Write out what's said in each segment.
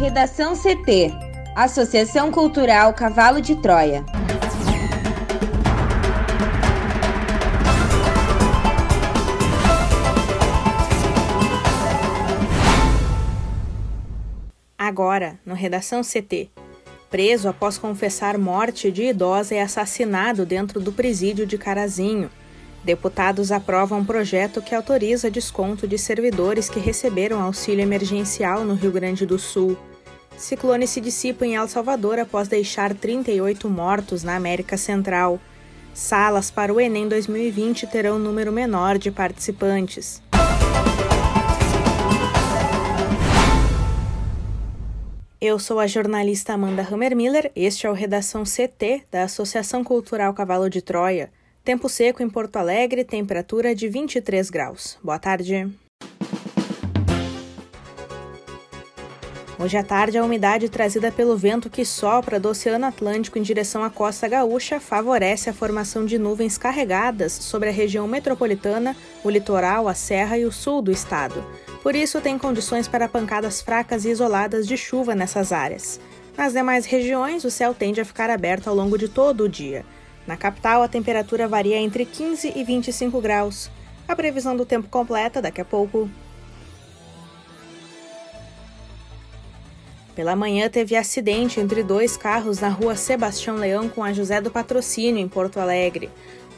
Redação CT Associação Cultural Cavalo de Troia. Agora, no Redação CT. Preso após confessar morte de idosa e assassinado dentro do presídio de Carazinho. Deputados aprovam um projeto que autoriza desconto de servidores que receberam auxílio emergencial no Rio Grande do Sul. Ciclone se dissipa em El Salvador após deixar 38 mortos na América Central. Salas para o Enem 2020 terão um número menor de participantes. Eu sou a jornalista Amanda Hammermiller. Este é o Redação CT da Associação Cultural Cavalo de Troia. Tempo seco em Porto Alegre, temperatura de 23 graus. Boa tarde. Hoje à tarde, a umidade trazida pelo vento que sopra do Oceano Atlântico em direção à costa gaúcha favorece a formação de nuvens carregadas sobre a região metropolitana, o litoral, a serra e o sul do estado. Por isso, tem condições para pancadas fracas e isoladas de chuva nessas áreas. Nas demais regiões, o céu tende a ficar aberto ao longo de todo o dia. Na capital, a temperatura varia entre 15 e 25 graus. A previsão do tempo completa daqui a pouco. Pela manhã, teve acidente entre dois carros na rua Sebastião Leão com a José do Patrocínio, em Porto Alegre.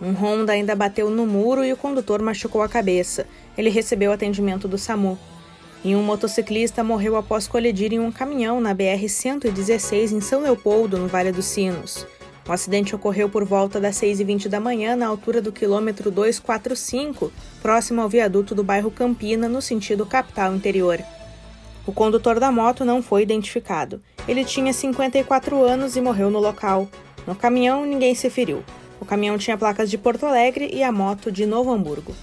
Um Honda ainda bateu no muro e o condutor machucou a cabeça. Ele recebeu atendimento do SAMU. E um motociclista morreu após colidir em um caminhão na BR-116 em São Leopoldo, no Vale dos Sinos. O acidente ocorreu por volta das 6h20 da manhã, na altura do quilômetro 245, próximo ao viaduto do bairro Campina, no sentido capital interior. O condutor da moto não foi identificado. Ele tinha 54 anos e morreu no local. No caminhão, ninguém se feriu. O caminhão tinha placas de Porto Alegre e a moto de Novo Hamburgo.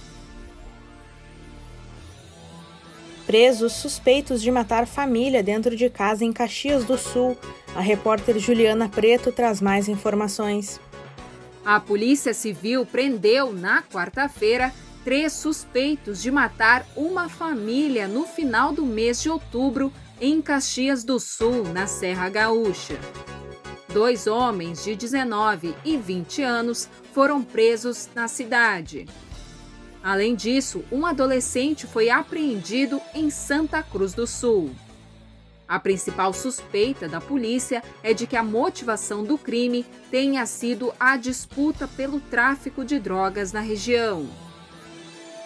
Presos suspeitos de matar família dentro de casa em Caxias do Sul. A repórter Juliana Preto traz mais informações. A Polícia Civil prendeu na quarta-feira três suspeitos de matar uma família no final do mês de outubro em Caxias do Sul, na Serra Gaúcha. Dois homens de 19 e 20 anos foram presos na cidade. Além disso, um adolescente foi apreendido em Santa Cruz do Sul. A principal suspeita da polícia é de que a motivação do crime tenha sido a disputa pelo tráfico de drogas na região.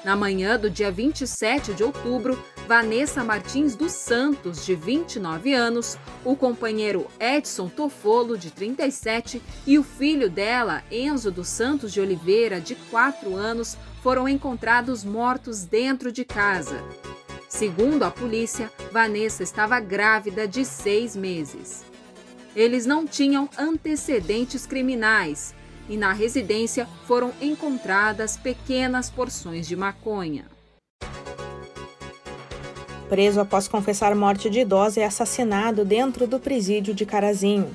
Na manhã do dia 27 de outubro, Vanessa Martins dos Santos, de 29 anos, o companheiro Edson Tofolo, de 37, e o filho dela, Enzo dos Santos de Oliveira, de 4 anos, foram encontrados mortos dentro de casa. Segundo a polícia, Vanessa estava grávida de seis meses. Eles não tinham antecedentes criminais e na residência foram encontradas pequenas porções de maconha. Preso após confessar morte de idosa e assassinado dentro do presídio de Carazinho.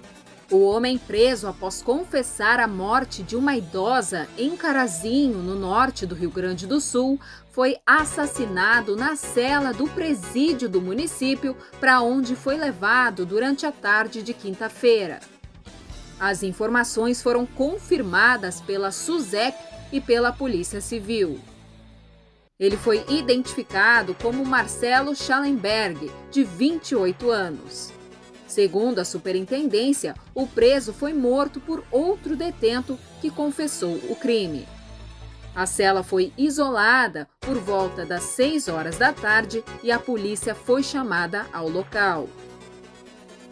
O homem preso após confessar a morte de uma idosa em Carazinho, no norte do Rio Grande do Sul, foi assassinado na cela do presídio do município, para onde foi levado durante a tarde de quinta-feira. As informações foram confirmadas pela SUSEP e pela Polícia Civil. Ele foi identificado como Marcelo Schallenberg, de 28 anos. Segundo a superintendência, o preso foi morto por outro detento que confessou o crime. A cela foi isolada por volta das 6 horas da tarde e a polícia foi chamada ao local.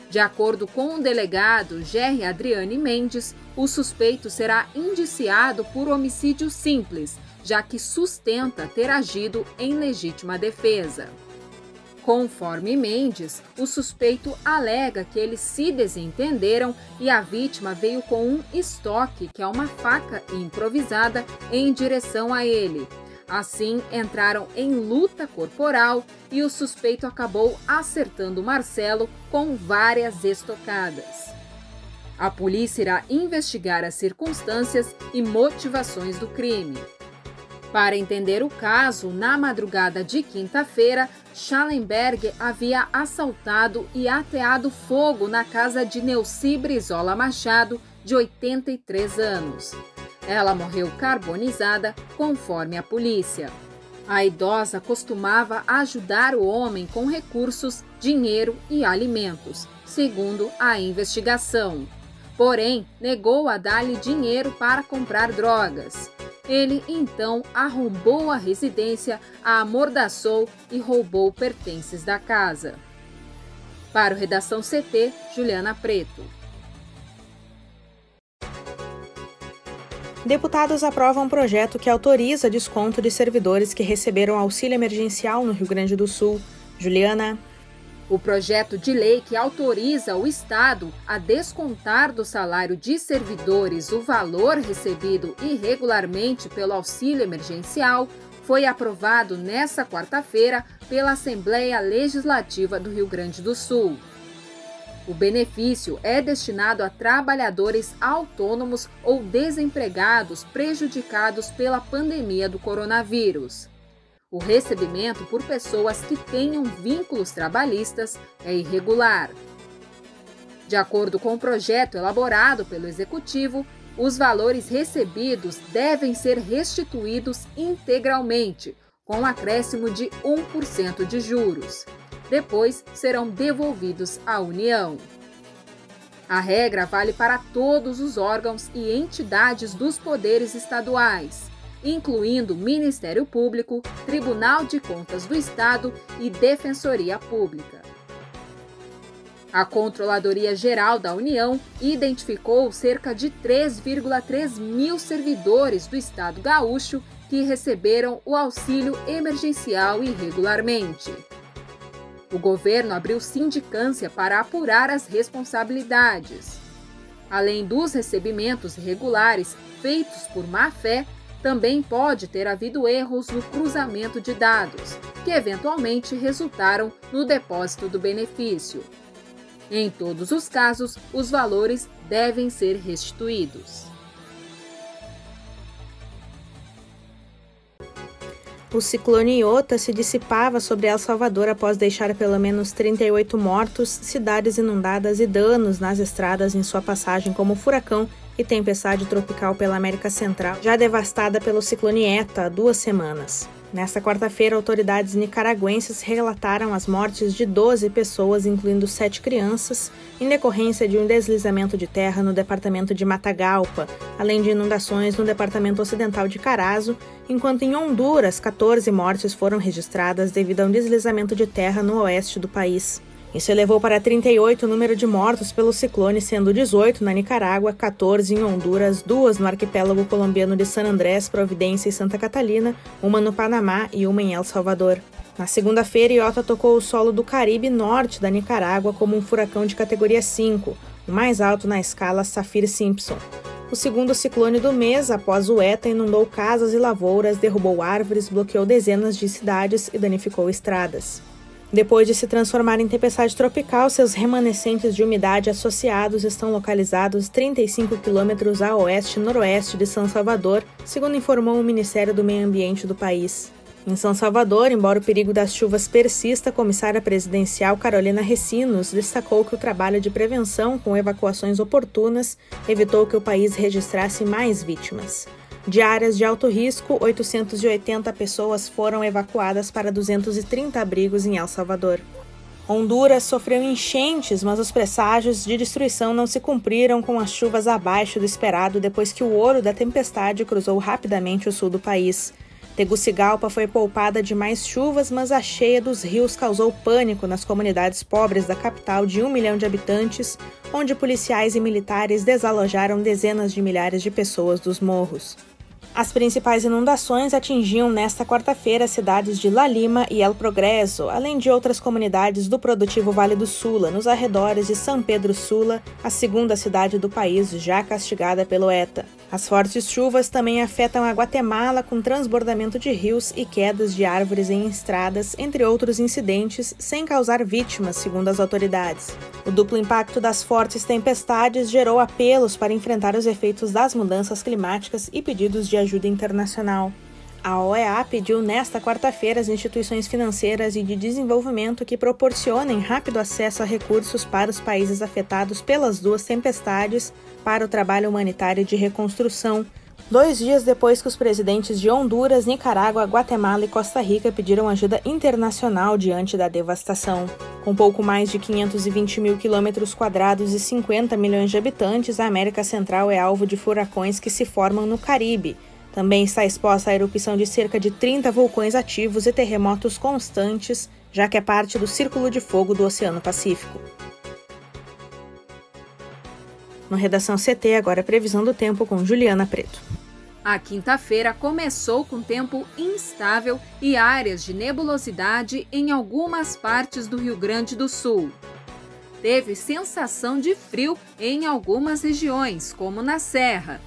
De acordo com o delegado Gerry Adriane Mendes, o suspeito será indiciado por homicídio simples, já que sustenta ter agido em legítima defesa. Conforme Mendes, o suspeito alega que eles se desentenderam e a vítima veio com um estoque, que é uma faca improvisada, em direção a ele. Assim, entraram em luta corporal e o suspeito acabou acertando Marcelo com várias estocadas. A polícia irá investigar as circunstâncias e motivações do crime. Para entender o caso, na madrugada de quinta-feira, Schallenberg havia assaltado e ateado fogo na casa de Neuci Brizola Machado, de 83 anos. Ela morreu carbonizada, conforme a polícia. A idosa costumava ajudar o homem com recursos, dinheiro e alimentos, segundo a investigação. Porém, negou a dar-lhe dinheiro para comprar drogas. Ele então arrombou a residência, a amordaçou e roubou pertences da casa. Para o Redação CT, Juliana Preto. Deputados aprovam um projeto que autoriza desconto de servidores que receberam auxílio emergencial no Rio Grande do Sul. Juliana. O projeto de lei que autoriza o Estado a descontar do salário de servidores o valor recebido irregularmente pelo auxílio emergencial foi aprovado nesta quarta-feira pela Assembleia Legislativa do Rio Grande do Sul. O benefício é destinado a trabalhadores autônomos ou desempregados prejudicados pela pandemia do coronavírus. O recebimento por pessoas que tenham vínculos trabalhistas é irregular. De acordo com o projeto elaborado pelo Executivo, os valores recebidos devem ser restituídos integralmente, com um acréscimo de 1% de juros depois serão devolvidos à União. A regra vale para todos os órgãos e entidades dos poderes estaduais, incluindo Ministério Público, Tribunal de Contas do Estado e Defensoria Pública. A Controladoria Geral da União identificou cerca de 3,3 mil servidores do Estado gaúcho que receberam o auxílio emergencial irregularmente. O governo abriu sindicância para apurar as responsabilidades. Além dos recebimentos regulares feitos por má fé, também pode ter havido erros no cruzamento de dados, que eventualmente resultaram no depósito do benefício. Em todos os casos, os valores devem ser restituídos. O ciclone Iota se dissipava sobre El Salvador após deixar pelo menos 38 mortos, cidades inundadas e danos nas estradas em sua passagem como furacão e tempestade tropical pela América Central, já devastada pelo ciclone Eta há duas semanas. Nesta quarta-feira, autoridades nicaragüenses relataram as mortes de 12 pessoas, incluindo sete crianças, em decorrência de um deslizamento de terra no departamento de Matagalpa, além de inundações no departamento ocidental de Carazo, enquanto em Honduras 14 mortes foram registradas devido a um deslizamento de terra no oeste do país. Isso elevou para 38 o número de mortos pelo ciclone, sendo 18 na Nicarágua, 14 em Honduras, duas no arquipélago colombiano de San Andrés, Providência e Santa Catalina, uma no Panamá e uma em El Salvador. Na segunda-feira, Iota tocou o solo do Caribe Norte da Nicarágua como um furacão de categoria 5, o mais alto na escala Saffir-Simpson. O segundo ciclone do mês, após o ETA, inundou casas e lavouras, derrubou árvores, bloqueou dezenas de cidades e danificou estradas. Depois de se transformar em tempestade tropical, seus remanescentes de umidade associados estão localizados 35 quilômetros a oeste-noroeste de São Salvador, segundo informou o Ministério do Meio Ambiente do país. Em São Salvador, embora o perigo das chuvas persista, a comissária presidencial Carolina Recinos destacou que o trabalho de prevenção com evacuações oportunas evitou que o país registrasse mais vítimas. De áreas de alto risco, 880 pessoas foram evacuadas para 230 abrigos em El Salvador. Honduras sofreu enchentes, mas os presságios de destruição não se cumpriram com as chuvas abaixo do esperado depois que o ouro da tempestade cruzou rapidamente o sul do país. Tegucigalpa foi poupada de mais chuvas, mas a cheia dos rios causou pânico nas comunidades pobres da capital de um milhão de habitantes, onde policiais e militares desalojaram dezenas de milhares de pessoas dos morros. As principais inundações atingiam nesta quarta-feira as cidades de La Lima e El Progreso, além de outras comunidades do produtivo Vale do Sula, nos arredores de São Pedro Sula, a segunda cidade do país já castigada pelo ETA. As fortes chuvas também afetam a Guatemala, com transbordamento de rios e quedas de árvores em estradas, entre outros incidentes, sem causar vítimas, segundo as autoridades. O duplo impacto das fortes tempestades gerou apelos para enfrentar os efeitos das mudanças climáticas e pedidos de ajuda internacional. A OEA pediu nesta quarta-feira às instituições financeiras e de desenvolvimento que proporcionem rápido acesso a recursos para os países afetados pelas duas tempestades para o trabalho humanitário de reconstrução, dois dias depois que os presidentes de Honduras, Nicarágua, Guatemala e Costa Rica pediram ajuda internacional diante da devastação. Com pouco mais de 520 mil quilômetros quadrados e 50 milhões de habitantes, a América Central é alvo de furacões que se formam no Caribe também está exposta à erupção de cerca de 30 vulcões ativos e terremotos constantes, já que é parte do Círculo de Fogo do Oceano Pacífico. No Redação CT, agora previsão do tempo com Juliana Preto. A quinta-feira começou com tempo instável e áreas de nebulosidade em algumas partes do Rio Grande do Sul. Teve sensação de frio em algumas regiões, como na Serra,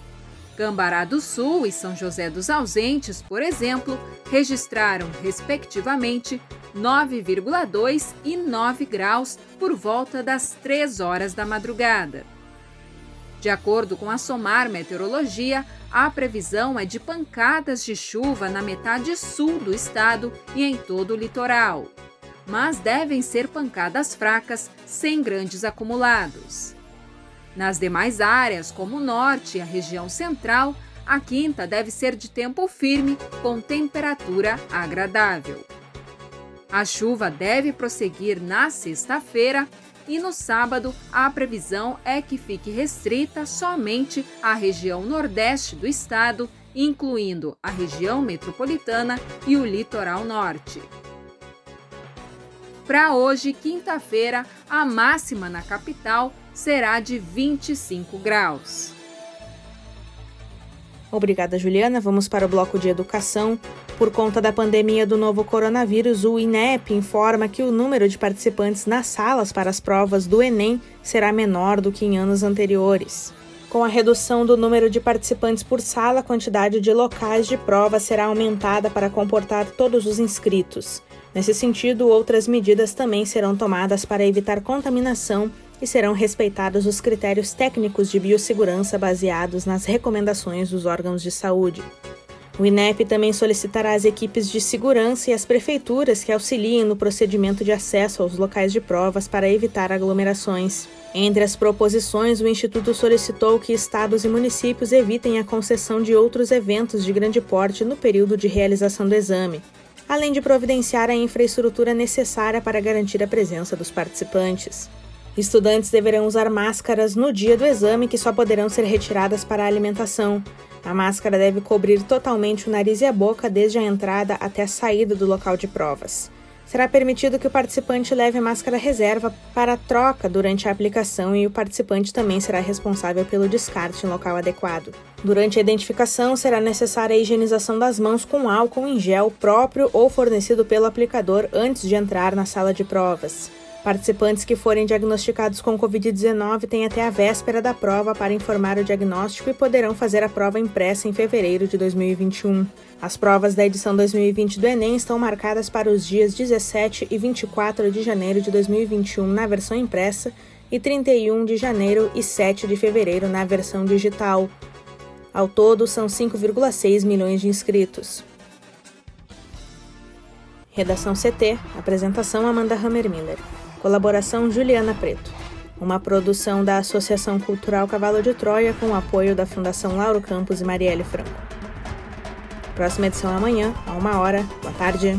Cambará do Sul e São José dos Ausentes, por exemplo, registraram, respectivamente, 9,2 e 9 graus por volta das 3 horas da madrugada. De acordo com a SOMAR Meteorologia, a previsão é de pancadas de chuva na metade sul do estado e em todo o litoral. Mas devem ser pancadas fracas, sem grandes acumulados. Nas demais áreas, como o norte e a região central, a quinta deve ser de tempo firme, com temperatura agradável. A chuva deve prosseguir na sexta-feira e no sábado a previsão é que fique restrita somente à região nordeste do estado, incluindo a região metropolitana e o litoral norte. Para hoje, quinta-feira, a máxima na capital será de 25 graus. Obrigada, Juliana. Vamos para o bloco de educação. Por conta da pandemia do novo coronavírus, o INEP informa que o número de participantes nas salas para as provas do Enem será menor do que em anos anteriores. Com a redução do número de participantes por sala, a quantidade de locais de prova será aumentada para comportar todos os inscritos. Nesse sentido, outras medidas também serão tomadas para evitar contaminação e serão respeitados os critérios técnicos de biossegurança baseados nas recomendações dos órgãos de saúde. O INEP também solicitará às equipes de segurança e às prefeituras que auxiliem no procedimento de acesso aos locais de provas para evitar aglomerações. Entre as proposições, o Instituto solicitou que estados e municípios evitem a concessão de outros eventos de grande porte no período de realização do exame, além de providenciar a infraestrutura necessária para garantir a presença dos participantes. Estudantes deverão usar máscaras no dia do exame, que só poderão ser retiradas para a alimentação. A máscara deve cobrir totalmente o nariz e a boca desde a entrada até a saída do local de provas. Será permitido que o participante leve máscara reserva para troca durante a aplicação e o participante também será responsável pelo descarte em local adequado. Durante a identificação, será necessária a higienização das mãos com álcool em gel próprio ou fornecido pelo aplicador antes de entrar na sala de provas. Participantes que forem diagnosticados com Covid-19 têm até a véspera da prova para informar o diagnóstico e poderão fazer a prova impressa em fevereiro de 2021. As provas da edição 2020 do Enem estão marcadas para os dias 17 e 24 de janeiro de 2021 na versão impressa e 31 de janeiro e 7 de fevereiro na versão digital. Ao todo, são 5,6 milhões de inscritos. Redação CT, apresentação Amanda Hammermiller. Colaboração Juliana Preto. Uma produção da Associação Cultural Cavalo de Troia com o apoio da Fundação Lauro Campos e Marielle Franco. Próxima edição amanhã, a uma hora. Boa tarde.